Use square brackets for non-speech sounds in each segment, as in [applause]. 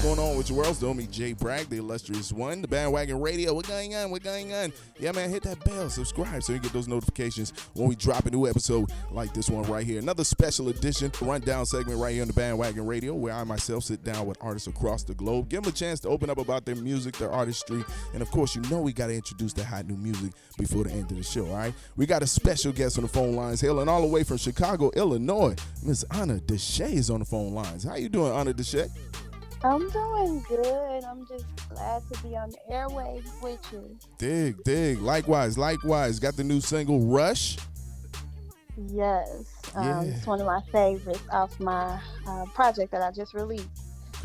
What's going on with your world? Still me, Jay Bragg, the illustrious one, the bandwagon radio. What going on? What going on? Yeah, man, hit that bell, subscribe so you get those notifications when we drop a new episode like this one right here. Another special edition, rundown segment right here on the bandwagon radio, where I myself sit down with artists across the globe, give them a chance to open up about their music, their artistry, and of course, you know we got to introduce the hot new music before the end of the show. All right, we got a special guest on the phone lines, hailing all the way from Chicago, Illinois. Miss Onna Deshae is on the phone lines. How you doing, Onna Deshae? I'm doing good. I'm just glad to be on the airwaves with you. Dig, dig. Likewise, likewise. Got the new single Rush. Yes, um, it's one of my favorites off my uh, project that I just released.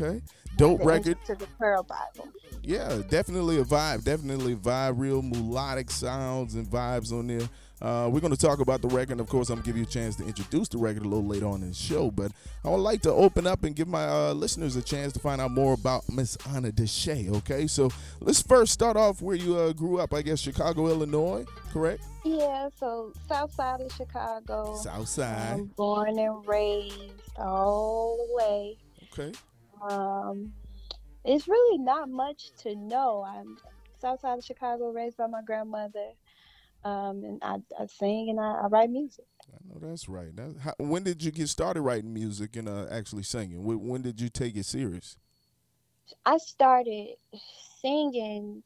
Okay. Dope record. To the Pearl Bible. Yeah, definitely a vibe. Definitely vibe. Real melodic sounds and vibes on there. Uh, we're going to talk about the record. Of course, I'm going to give you a chance to introduce the record a little later on in the show. But I would like to open up and give my uh, listeners a chance to find out more about Miss Onna Deshae. Okay, so let's first start off where you uh, grew up. I guess Chicago, Illinois, correct? Yeah, so south side of Chicago. South side. Um, born and raised all the way. Okay. Um, it's really not much to know. I'm south side of Chicago, raised by my grandmother. Um, and I, I sing and I, I write music. I know that's right. That, how, when did you get started writing music and uh, actually singing? When, when did you take it serious? I started singing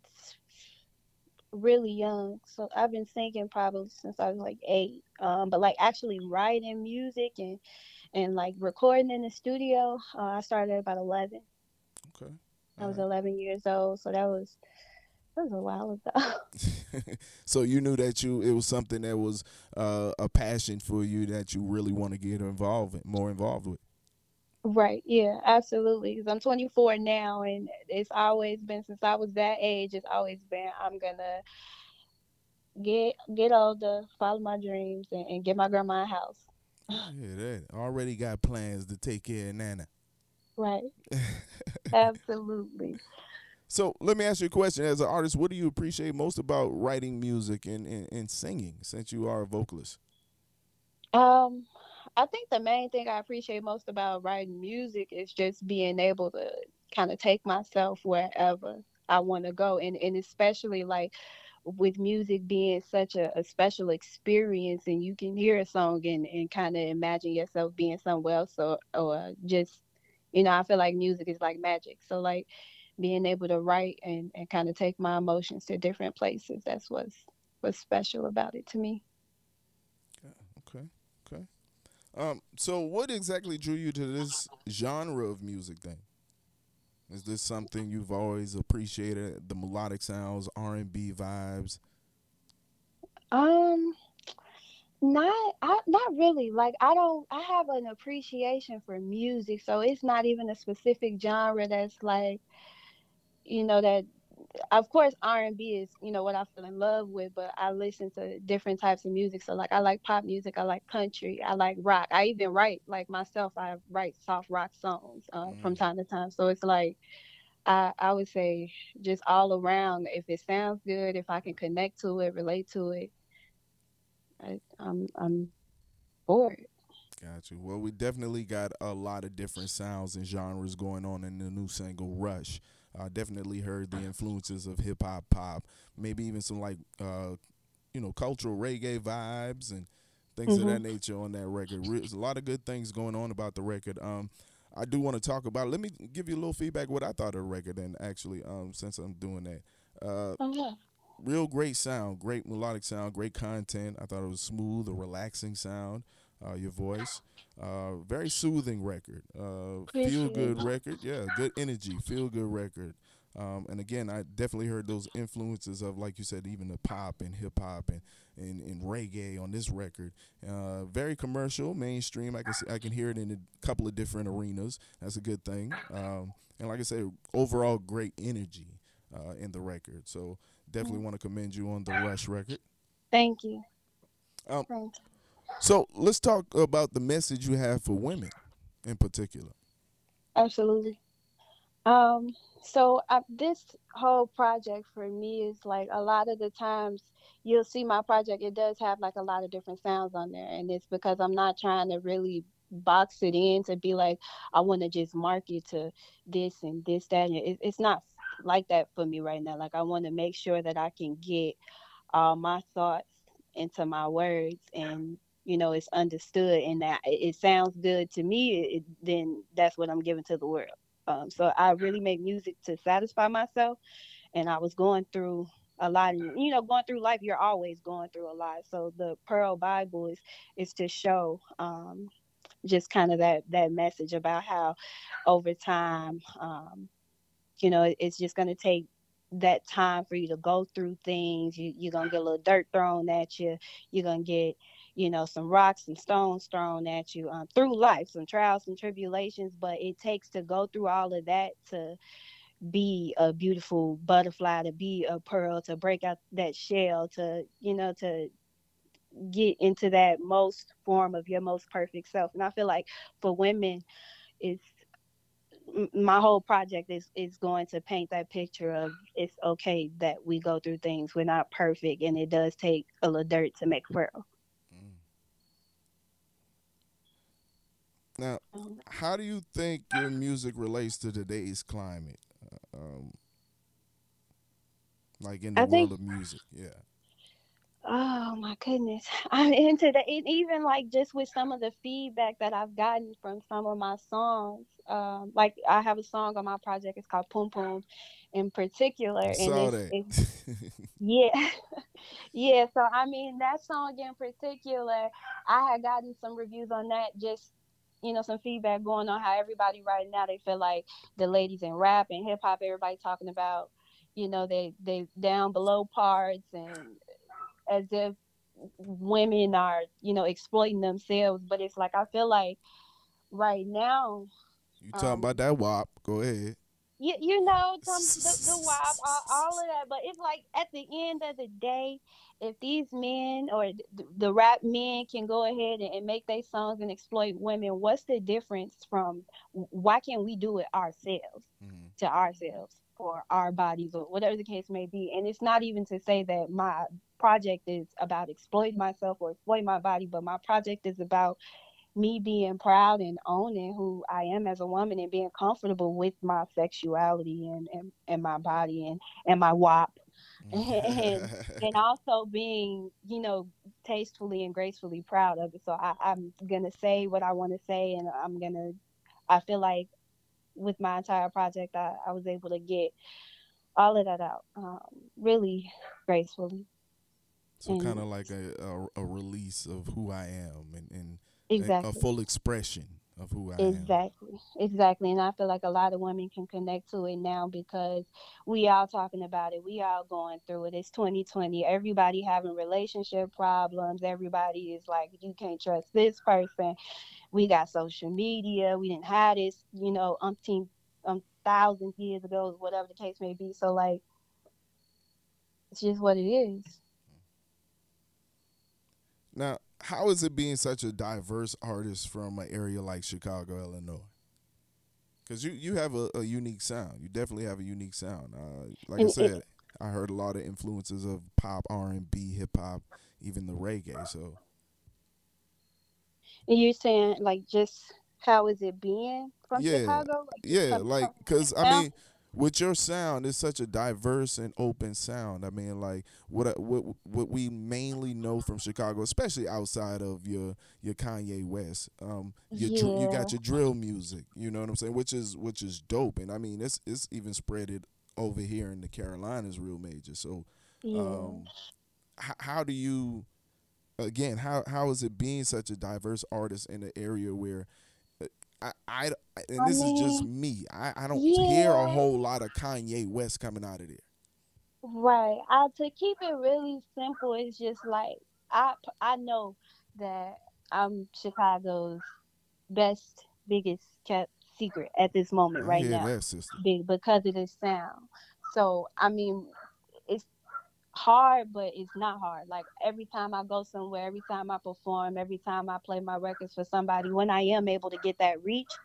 really young. So I've been singing probably since I was like eight. Um, but like actually writing music and and like recording in the studio, uh, I started at about eleven. Okay. I was All eleven years old, so that was that was a while ago. [laughs] so you knew that you it was something that was uh, a passion for you that you really want to get involved in, more involved with. right? Yeah, absolutely. Because I'm 24 now, and it's always been since I was that age. It's always been I'm gonna get get older, follow my dreams, and, and get my grandma a house. Yeah, that already got plans to take care of Nana. Right. [laughs] Absolutely. So let me ask you a question. As an artist, what do you appreciate most about writing music and, and, and singing since you are a vocalist? Um, I think the main thing I appreciate most about writing music is just being able to kind of take myself wherever I want to go, and and especially like with music being such a, a special experience, and you can hear a song and and kind of imagine yourself being somewhere else, or or just you know, I feel like music is like magic. So like being able to write and and kind of take my emotions to different places. That's what's what's special about it to me. Okay, okay. Um, so what exactly drew you to this genre of music then? Is this something you've always appreciated? The melodic sounds, R and B vibes. Um, not I not really. Like I don't I have an appreciation for music, so it's not even a specific genre that's like, you know, that of course r&b is you know what i fell in love with but i listen to different types of music so like i like pop music i like country i like rock i even write like myself i write soft rock songs uh, mm. from time to time so it's like I, I would say just all around if it sounds good if i can connect to it relate to it I, i'm i'm for it Got you. Well, we definitely got a lot of different sounds and genres going on in the new single Rush. I uh, definitely heard the influences of hip hop, pop, maybe even some like uh, you know cultural reggae vibes and things mm-hmm. of that nature on that record. There's a lot of good things going on about the record. Um, I do want to talk about. It. Let me give you a little feedback what I thought of the record, and actually, um, since I'm doing that, uh, oh, yeah. real great sound, great melodic sound, great content. I thought it was smooth, a relaxing sound uh, your voice. Uh, very soothing record. Uh, feel good record. Yeah, good energy. Feel good record. Um, and again, I definitely heard those influences of, like you said, even the pop and hip hop and, and, and, reggae on this record. Uh, very commercial, mainstream. I can see, I can hear it in a couple of different arenas. That's a good thing. Um, and like I said, overall great energy uh, in the record. So definitely mm. want to commend you on the Rush record. Thank you. Um, Thank you. So let's talk about the message you have for women in particular. Absolutely. Um, so uh, this whole project for me is like a lot of the times you'll see my project, it does have like a lot of different sounds on there. And it's because I'm not trying to really box it in to be like, I want to just market to this and this, that. And it, it's not like that for me right now. Like I want to make sure that I can get all my thoughts into my words and you know it's understood and that it sounds good to me it, then that's what i'm giving to the world. Um, so i really make music to satisfy myself and i was going through a lot of, you know going through life you're always going through a lot. So the pearl bible is is to show um, just kind of that that message about how over time um, you know it's just going to take that time for you to go through things. You, you're going to get a little dirt thrown at you. You're going to get you know, some rocks and stones thrown at you um, through life, some trials and tribulations. But it takes to go through all of that to be a beautiful butterfly, to be a pearl, to break out that shell, to, you know, to get into that most form of your most perfect self. And I feel like for women, it's my whole project is is going to paint that picture of it's okay that we go through things. We're not perfect, and it does take a little dirt to make pearl. Now, how do you think your music relates to today's climate? Uh, um, like in the I world think, of music, yeah. Oh my goodness, I'm into the even like just with some of the feedback that I've gotten from some of my songs. Um, like I have a song on my project. It's called Poom Poom, in particular, I and it's, it's, [laughs] yeah, [laughs] yeah. So I mean that song in particular, I had gotten some reviews on that just you know some feedback going on how everybody right now they feel like the ladies in rap and hip hop everybody talking about you know they they down below parts and as if women are you know exploiting themselves. But it's like i feel like right now you talking um, about that WAP go ahead. You, you know the, the [laughs] WAP all, all of that. But it's like at the end of the day if these men or the, rap men can go ahead and, and make their songs and exploit women, what's the difference from why can't we do it ourselves mm-hmm. to ourselves or our bodies or whatever the case may be? And it's not even to say that my project is about exploiting myself or exploiting my body, but my project is about me being proud and owning who I am as a woman and being comfortable with my sexuality and, and, and my body and, and my WAP [laughs] and and also being you know tastefully and gracefully proud of it. So I, i'm gonna say what i want to say and i'm gonna i feel like with my entire project i, I was able to get all of that out um, really gracefully. So kind of like a, a, a release of who i am and, and exactly. a, a full expression of who I exactly. am. Exactly. Exactly. And I feel like a lot of women can connect to it now because we all talking about it. We all going through it. It's 2020. Everybody having relationship problems. Everybody is like, you can't trust this person. We got social media. We didn't have this, you know, umpteen um, thousands years ago, whatever the case may be. So like it's just what it is. Now, how is it being such a diverse artist from an area like Chicago, Illinois? Because you, you have a, a, unique sound. You definitely have a unique sound. Uh, like and I said, it, I heard a lot of influences of pop, R and B, hip hop, even the reggae. So, and you're saying like just how is it being from yeah. Chicago? Like, yeah, like because I mean with your sound it's such a diverse and open sound i mean like what what what we mainly know from chicago especially outside of your your kanye west um your yeah. you got your drill music you know what i'm saying which is which is dope and i mean it's it's even spreaded over here in the carolinas real major so yeah. um h- how do you again how how is it being such a diverse artist in an area where I, I and this I mean, is just me. I, I don't yeah. hear a whole lot of Kanye West coming out of there. Right. I to keep it really simple, it's just like I I know that I'm Chicago's best, biggest kept secret at this moment right now. That, Big because of this sound. So I mean, hard, but it's not hard. Like every time I go somewhere, every time I perform, every time I play my records for somebody, when I am able to get that reach,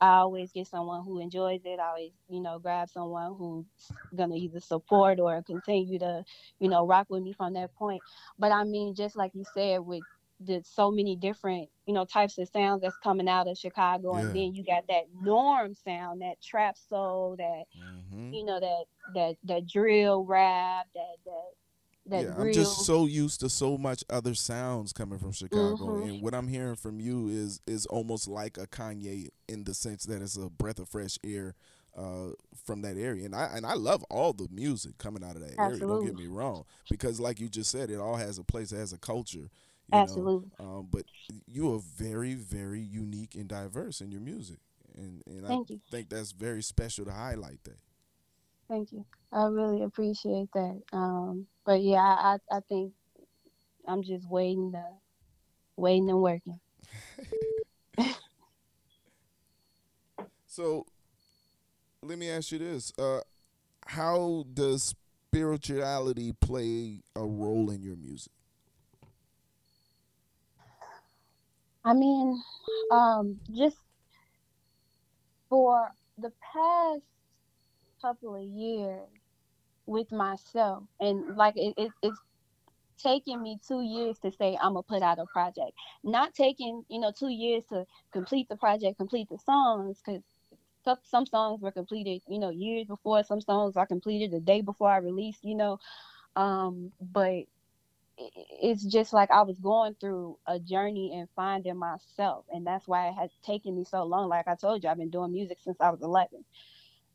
I always get someone who enjoys it. I always, you know, grab someone who's gonna either support or continue to, you know, rock with me from that point. But I mean, just like you said, with the so many different, you know, types of sounds that's coming out of Chicago, yeah. and then you got that norm sound, that trap soul, that mm-hmm. you know, that that that drill rap, that that that yeah, I'm just so used to so much other sounds coming from Chicago, mm-hmm. and what I'm hearing from you is is almost like a Kanye in the sense that it's a breath of fresh air uh, from that area, and I and I love all the music coming out of that Absolutely. area. Don't get me wrong, because like you just said, it all has a place, it has a culture. Absolutely. Um, but you are very, very unique and diverse in your music, and and Thank I you. think that's very special to highlight that. Thank you. I really appreciate that. Um, but yeah, I, I think I'm just waiting to waiting and working. [laughs] so let me ask you this. Uh, how does spirituality play a role in your music? I mean, um, just for the past couple of years with myself and like it, it, it's taking me two years to say I'm gonna put out a project. Not taking you know two years to complete the project, complete the songs, because some songs were completed you know years before. Some songs are completed the day before I released. You know, um, but it's just like I was going through a journey and finding myself, and that's why it has taken me so long. Like I told you, I've been doing music since I was 11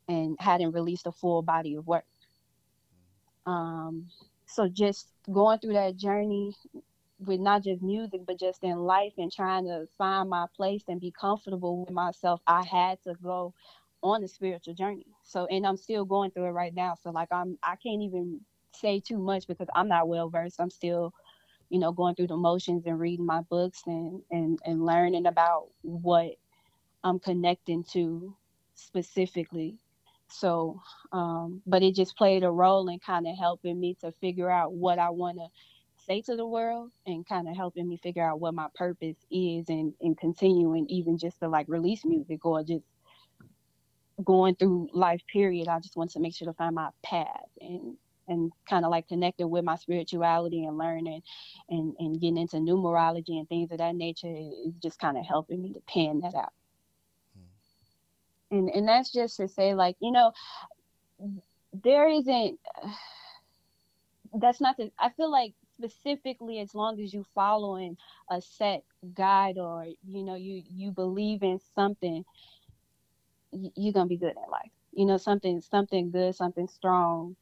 and hadn't released a full body of work. Um, so just going through that journey with not just music, but just in life and trying to find my place and be comfortable with myself, I had to go on a spiritual journey. So, and I'm still going through it right now. So, like, I'm, I can't even say too much because I'm not well versed. I'm still, you know, going through the motions and reading my books and, and, and learning about what I'm connecting to specifically so, um, but it just played a role in kind of helping me to figure out what I want to say to the world and kind of helping me figure out what my purpose is and, and continuing even just to like release music or just going through life period. I just want to make sure to find my path and and kind of like connecting with my spirituality and learning and, and getting into numerology and things of that nature is just kind of helping me to pan that out. Hmm. And and that's just to say like you know there isn't [sighs] that's not the i feel like specifically as long as you following a set guide or you know you you believe in something you're gonna be good in life. You know something something good something strong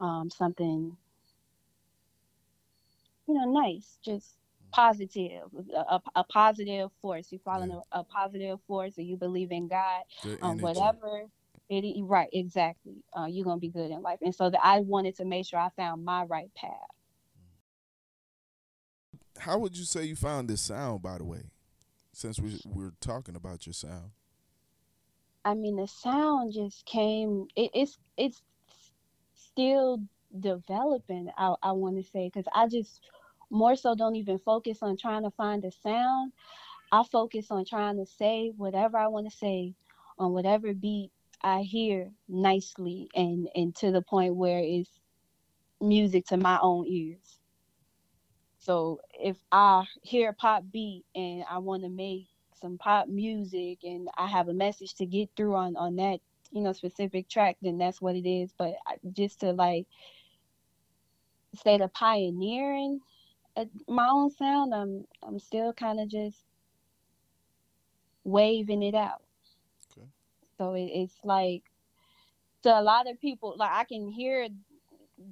um something you know nice just positive, a, a positive force. You follow yeah. a, a, positive force, or you believe in God, um, whatever. It, right, exactly. Uh, you're gonna be good in life, and so that I wanted to make sure I found my right path. How would you say you found this sound, by the way? Since we we're talking about your sound. I mean, the sound just came. It, it's it's still developing. I I want to say because I just more so don't even focus on trying to find a sound. I focus on trying to say whatever I want to say on whatever beat I hear nicely and and to the point where it's music to my own ears. So if I hear a pop beat and I want to make some pop music and I have a message to get through on on that you know specific track, then that's what it is. But just to like say the pioneering uh, my own sound, I'm I'm still kind of just waving it out. Okay. So it, it's like to a lot of people, like I can hear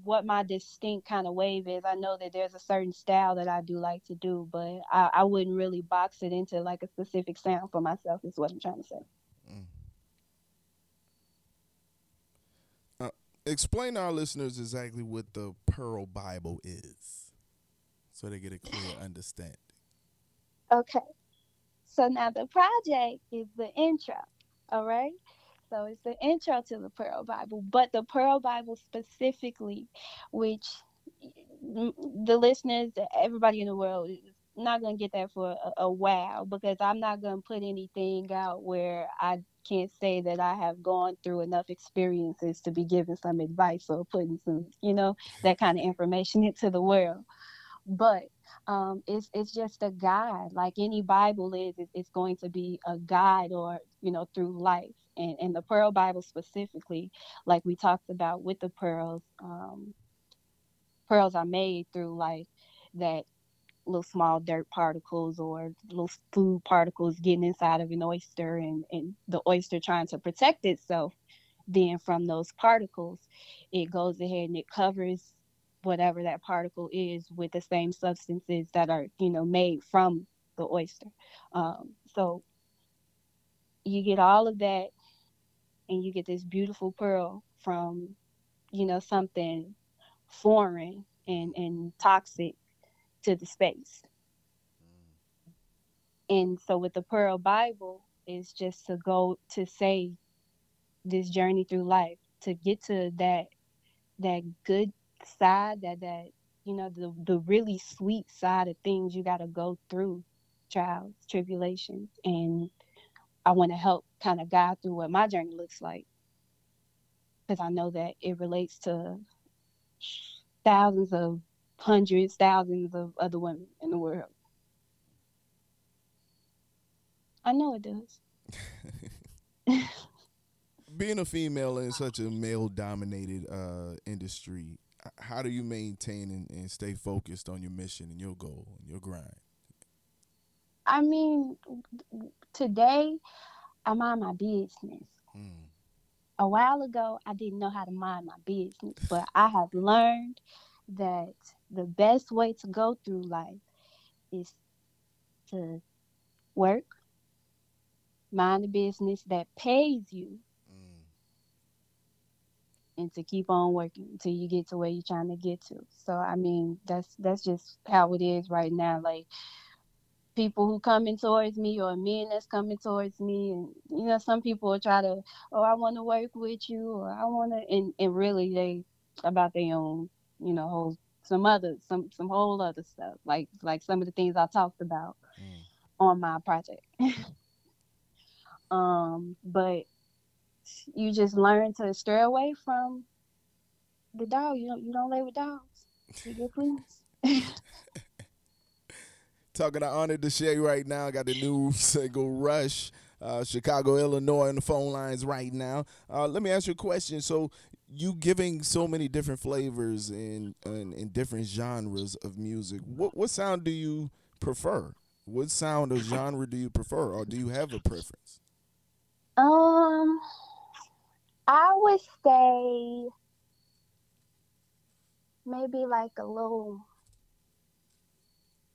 what my distinct kind of wave is. I know that there's a certain style that I do like to do, but I, I wouldn't really box it into like a specific sound for myself. Is what I'm trying to say. Mm. Uh, explain to our listeners exactly what the Pearl Bible is, so they get a clear [sighs] understanding. Okay, so now the project is the intro. All right. So it's the intro to the Pearl Bible, but the Pearl Bible specifically, which mm, the listeners, everybody in the world not going to get that for a, a while because I'm not going to put anything out where I can't say that I have gone through enough experiences to be giving some advice or putting some, you know, that kind of information [laughs] into the world. But um, it's it's just a guide, like any Bible is. It's going to be a guide, or you know, through life. And and the Pearl Bible specifically, like we talked about with the pearls, um, pearls are made through like that little small dirt particles or little food particles getting inside of an oyster and, and the oyster trying to protect itself then from those particles. It goes ahead and it covers whatever that particle is with the same substances that are you know made from the oyster. Um, so you get all of that and you get this beautiful pearl from you know something foreign and and toxic to the space. And so with the pearl bible is just to go to say this journey through life to get to that that good side that that you know the the really sweet side of things you got to go through trials tribulations. And i want to help kind of guide through what my journey looks like. Because i know that it relates to thousands of hundreds thousands of other women in the world i know it does [laughs] being a female in such a male dominated uh, industry how do you maintain and, and stay focused on your mission and your goal and your grind? I mean, today I mind my business. Mm. A while ago, I didn't know how to mind my business, but I have learned that the best way to go through life is to work, mind a business that pays you, mm. and to keep on working until you get to where you're trying to get to. So I mean, that's that's just how it is right now. Like people who coming towards me or men that's coming towards me and you know some people will try to oh i want to work with you or i want to and, and really they about their own you know whole some other some some whole other stuff like like some of the things i talked about mm. on my project [laughs] um but you just learn to stray away from the dog. You don't you don't lay with dogs. You get please. [laughs] Talking to Onna Deshae right now. Got the new [laughs] single Rush. Uh, Chicago, Illinois on the phone lines right now. Uh, let me ask you a question. So you giving so many different flavors and in, different genres of music. What what sound do you prefer? What sound or genre do you prefer, or do you have a preference? Um, I would say maybe like a little,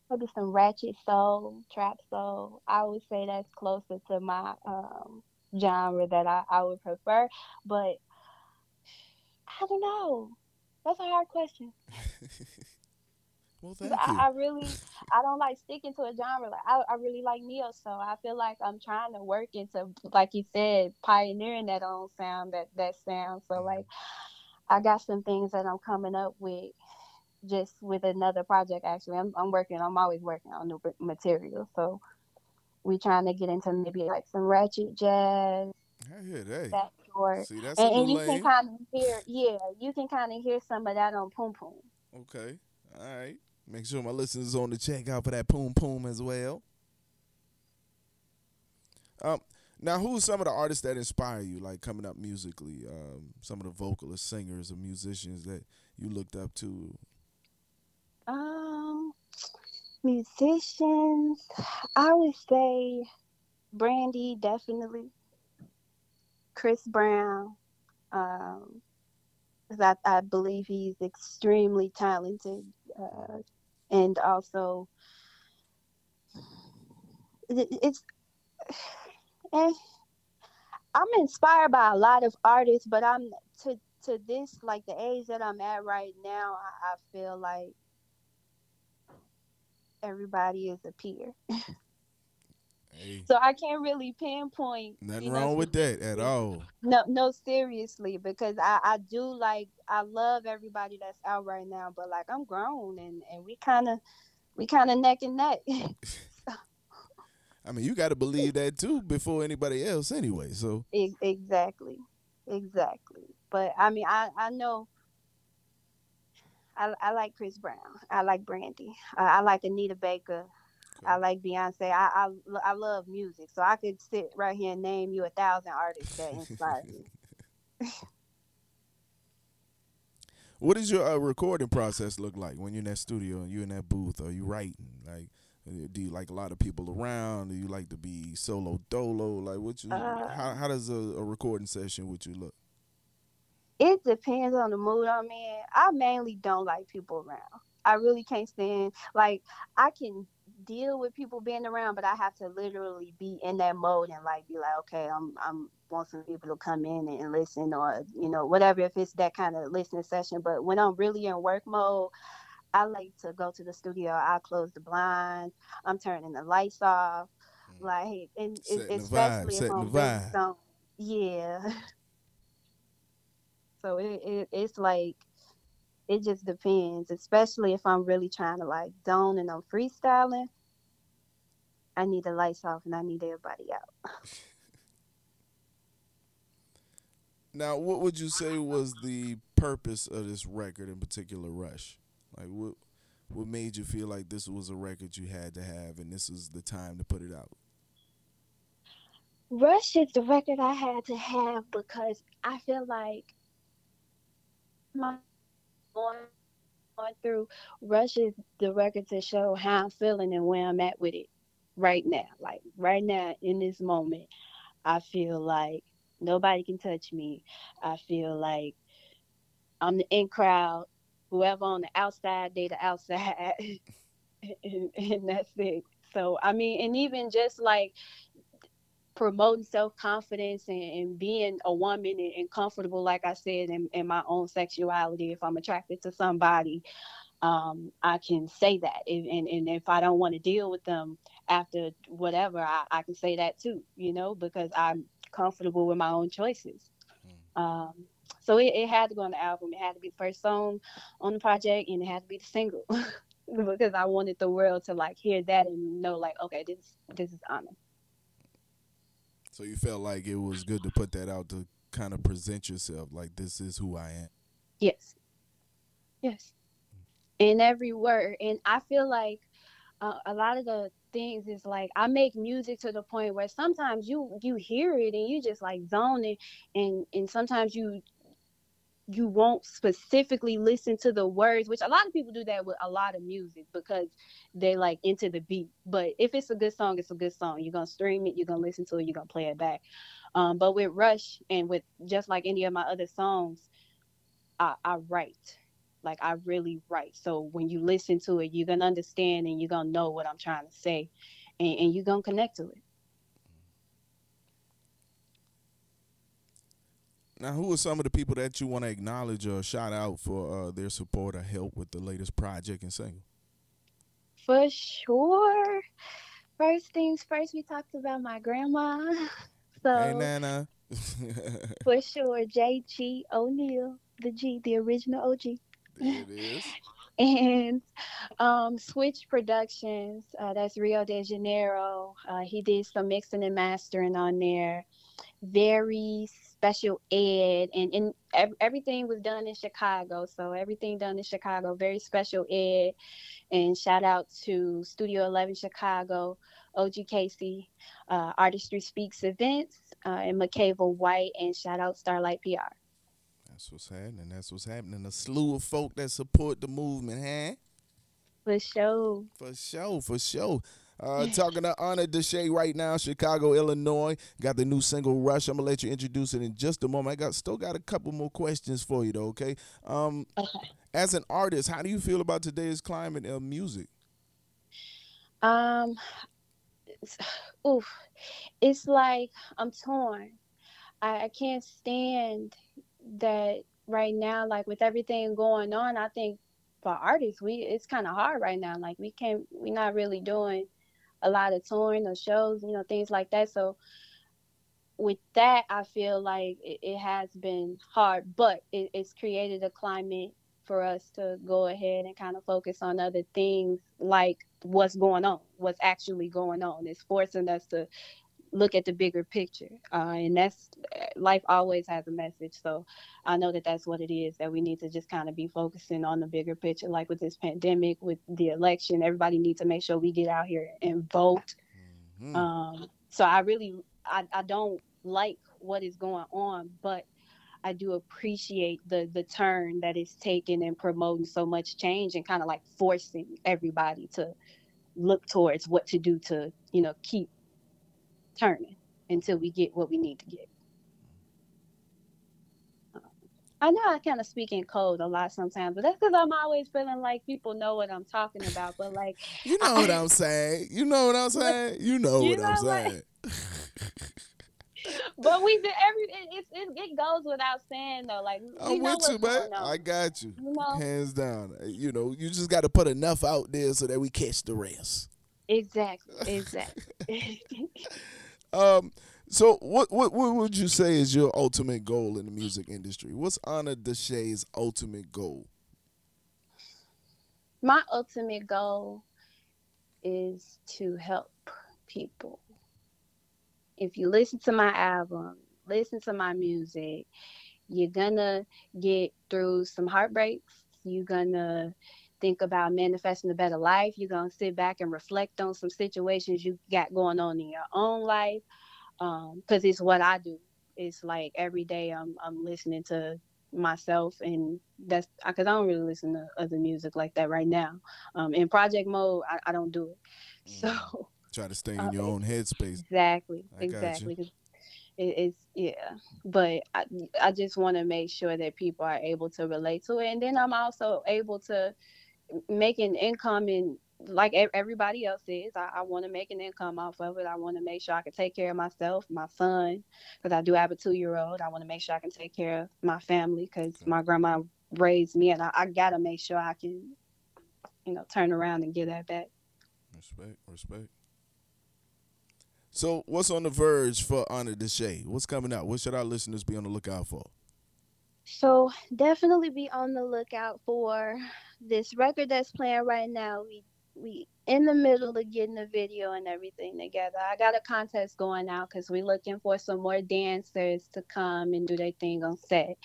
maybe some ratchet soul, trap soul. I would say that's closer to my um, genre that I, I would prefer. But I don't know. That's a hard question. [laughs] Well, thank I, you. I really, I don't like sticking to a genre. Like I, I really like neo so I feel like I'm trying to work into, like you said, pioneering that own sound, that that sound. So mm-hmm. like, I got some things that I'm coming up with just with another project actually. I'm I'm working I'm always working on new material. So we trying to get into maybe like some ratchet jazz. I hear that. That See, that's And, and you lane. can kind of hear yeah, you can kind of hear some of that on Poom Poom. Okay. All right. Make sure my listeners on the check out for that poom poom as well. Um, now, who's some of the artists that inspire you, like coming up musically? Um, some of the vocalists, singers, or musicians that you looked up to. Um, musicians, I would say Brandy definitely. Chris Brown, um, I, I believe he's extremely talented, uh, and also it, it's. [sighs] Eh, I'm inspired by a lot of artists, but I'm to to this like the age that I'm at right now. I, I feel like everybody is a peer. [laughs] Hey, So I can't really pinpoint. nothing you know, wrong with that at all. No, no, seriously, because I, I do like I love everybody that's out right now, but like I'm grown and and we kind of we kind of neck and neck. I mean, you got to believe that too before anybody else, anyway. So, exactly, exactly. But I mean, I I know. I, I like Chris Brown. I like Brandy. I like Anita Baker. I like Beyonce. I, I I love music, so I could sit right here and name you a thousand artists that inspire me. [laughs] what does your uh, recording process look like when you're in that studio and you're in that booth? Are you writing? Like, uh, do you like a lot of people around? Do you like to be solo dolo? Like, what you? Uh, how how does a, a recording session with you look? It depends on the mood I'm in. I mainly don't like people around. I really can't stand like I can deal with people being around, but I have to literally be in that mode and like be like, okay, I'm I'm want some people to come in and listen or you know whatever if it's that kind of listening session. But when I'm really in work mode, I like to go to the studio. I close the blinds. I'm turning the lights off. Mm. Like and Setting the vibe, especially if I'm really vibe. Yeah. [laughs] So it, it it's like it just depends, especially if I'm really trying to like zone and I'm freestyling. I need the lights off and I need everybody out. [laughs] Now, what would you say was the purpose of this record in particular, Rush? Like, what what made you feel like this was a record you had to have, and this is the time to put it out? Rush is the record I had to have because I feel like my going going through Rush is the record to show how I'm feeling and where I'm at with it right now. Like right now in this moment, I feel like nobody can touch me. I feel like I'm the in crowd. Whoever on the outside, they the outside, [laughs] and, and that's it. So I mean, and even just like promoting self confidence and, and being a woman and, and comfortable, like I said, in, in my own sexuality. If I'm attracted to somebody, um, I can say that. And, and if I don't want to deal with them after whatever, I, I can say that too, you know, because I'm comfortable with my own choices. Um, so it, it had to go on the album. It had to be the first song on the project and it had to be the single. [laughs] because I wanted the world to like hear that and know like, okay, this this is Onna. So you felt like it was good to put that out to kind of present yourself, like this is who I am. Yes. Yes. In every word. And I feel like a lot of the things is like I make music to the point where sometimes you you hear it and you just like zoning and and sometimes you you won't specifically listen to the words, which a lot of people do that with a lot of music because they like into the beat. But if it's a good song, it's a good song. You're gonna stream it, you're gonna listen to it, you're gonna play it back. Um, but with Rush and with just like any of my other songs, I, I write. Like I really write. So when you listen to it, you're gonna understand and you're gonna know what I'm trying to say and, and you're gonna connect to it. Now, who are some of the people that you want to acknowledge or shout out for uh, their support or help with the latest project and single? For sure. First things first, we talked about my grandma. [laughs] So Hey, Nana. [laughs] for sure, JG O'Neill. the G, the original OG. There it is. [laughs] and um, Switch Productions, uh, that's Rio de Janeiro. Uh, he did some mixing and mastering on there. Very special ed, and, and ev- everything was done in Chicago. So everything done in Chicago, very special ed. And shout out to Studio 11 Chicago, OG Casey, uh, Artistry Speaks Events, uh, and McCavel White, and shout out Starlight PR. That's what's happening. That's what's happening. A slew of folk that support the movement, huh? For sure. For sure, for sure. Uh, talking to Onna Deshae right now, Chicago, Illinois. Got the new single Rush. I'm gonna let you introduce it in just a moment. I got still got a couple more questions for you though, okay? Um Okay. as an artist, how do you feel about today's climate of music? Um, it's, oof, it's like I'm torn. I, I can't stand that right now. Like with everything going on, I think for artists, we it's kind of hard right now. Like we can't, we're not really doing a lot of touring or shows, you know, things like that. So with that, I feel like it, it has been hard, but it, it's created a climate for us to go ahead and kind of focus on other things like what's going on, what's actually going on. It's forcing us to look at the bigger picture. Uh, and that's life always has a message. So I know that that's what it is that we need to just kind of be focusing on the bigger picture. Like with this pandemic, with the election, everybody needs to make sure we get out here and vote. Mhm. Um, so I really, I, I don't like what is going on, but I do appreciate the the turn that is taken and promoting so much change and kind of like forcing everybody to look towards what to do to you know keep turning until we get what we need to get. I know I kind of speak in code a lot sometimes, but that's because I'm always feeling like people know what I'm talking about. But like, [laughs] You know what I'm saying. You know what I'm saying. You know You what I'm what? saying. [laughs] but we did every it, it, it, goes without saying though. Like I'm know with you, man. I got you. You know? Hands down. Uh, You know, you just got to put enough out there so that we catch the rest. Exactly, exactly. [laughs] Um, so what what what would you say is your ultimate goal in the music industry? What's Onna Deshae's ultimate goal? My ultimate goal is to help people. If you listen to my album, listen to my music, you're gonna get through some heartbreaks. You're gonna think about manifesting a better life. You're gonna sit back and reflect on some situations you got going on in your own life. Um, cause it's what I do. It's like every day I'm I'm listening to myself and that's because I don't really listen to other music like that right now. Um, in project mode, I, I don't do it. [laughs] So Try to stay in Uh, your own headspace. exactly, I. It, it's yeah, but I I just want to make sure that people are able to relate to it, and then I'm also able to make an income and like everybody else is. I, I want to make an income off of it. I want to make sure I can take care of myself, my son, because I do have a two year old. I want to make sure I can take care of my family because Okay. my grandma raised me, and I, I gotta make sure I can, you know, turn around and give that back. Respect, respect. So, what's on the verge for Onna Deshae? What's coming out? What should our listeners be on the lookout for? So definitely be on the lookout for this record that's playing right now. We we in the middle of getting the video and everything together. I got a contest going out because we're looking for some more dancers to come and do their thing on set.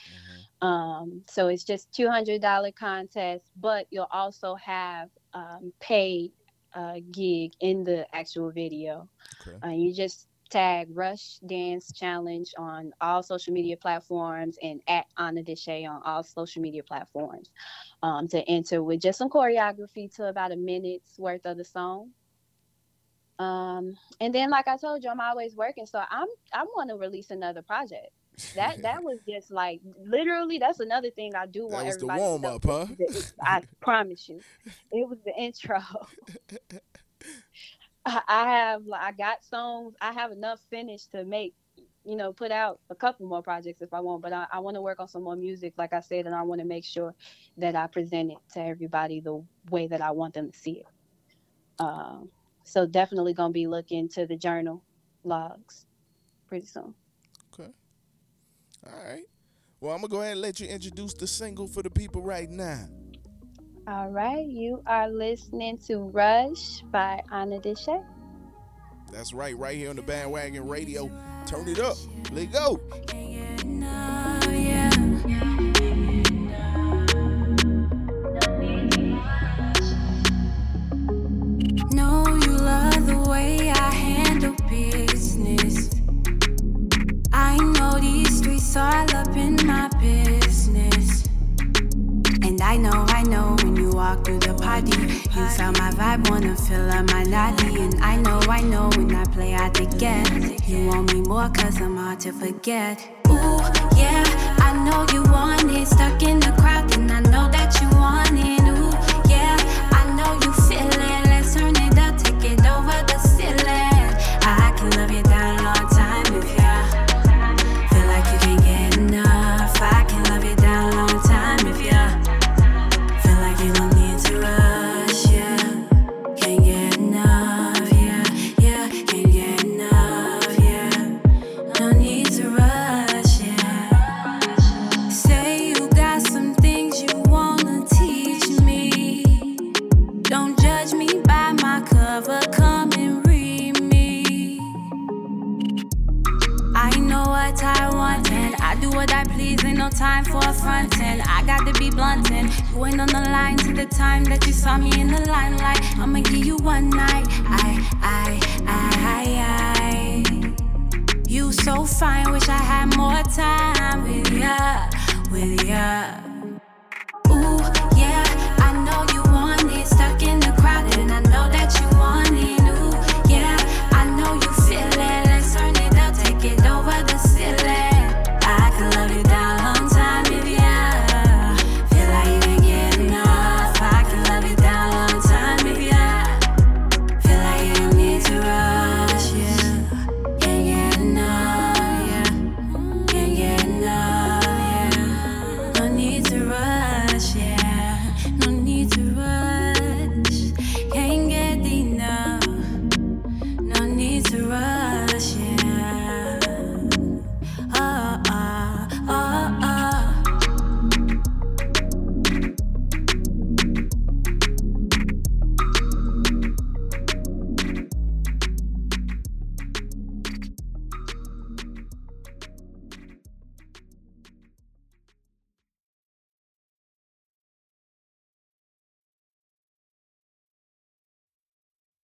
Um, so it's just two hundred dollar contest, but you'll also have um, paid uh, gig in the actual video. Okay. Uh, you just tag Rush Dance Challenge on all social media platforms and at Onna Deshae on all social media platforms um, to enter with just some choreography to about a minute's worth of the song. Um, and then, like I told you, I'm always working, so I'm I want to release another project. That that was just like literally that's another thing I do That want was everybody to warm up, huh? I [laughs] promise you, it was the intro. [laughs] I have I got songs. I have enough finished to make, you know, put out a couple more projects if I want. But I, I want to work on some more music, like I said, and I want to make sure that I present it to everybody the way that I want them to see it. Um, so definitely gonna be looking to the journal logs pretty soon. Okay. All right. Well, I'm gonna go ahead and let you introduce the single for the people right now. All right, you are listening to Rush by Onna Deshae. That's right, right here on the bandwagon radio. Turn it up. Let go. Know you love the way I handle business. I know these streets all up in my business. And I know, I know when you walk through the party, sound my vibe, wanna fill up my naughty. And I know, I know when I play out the get, you want me more cause I'm hard to forget. Ooh, yeah, I know you want it, stuck in the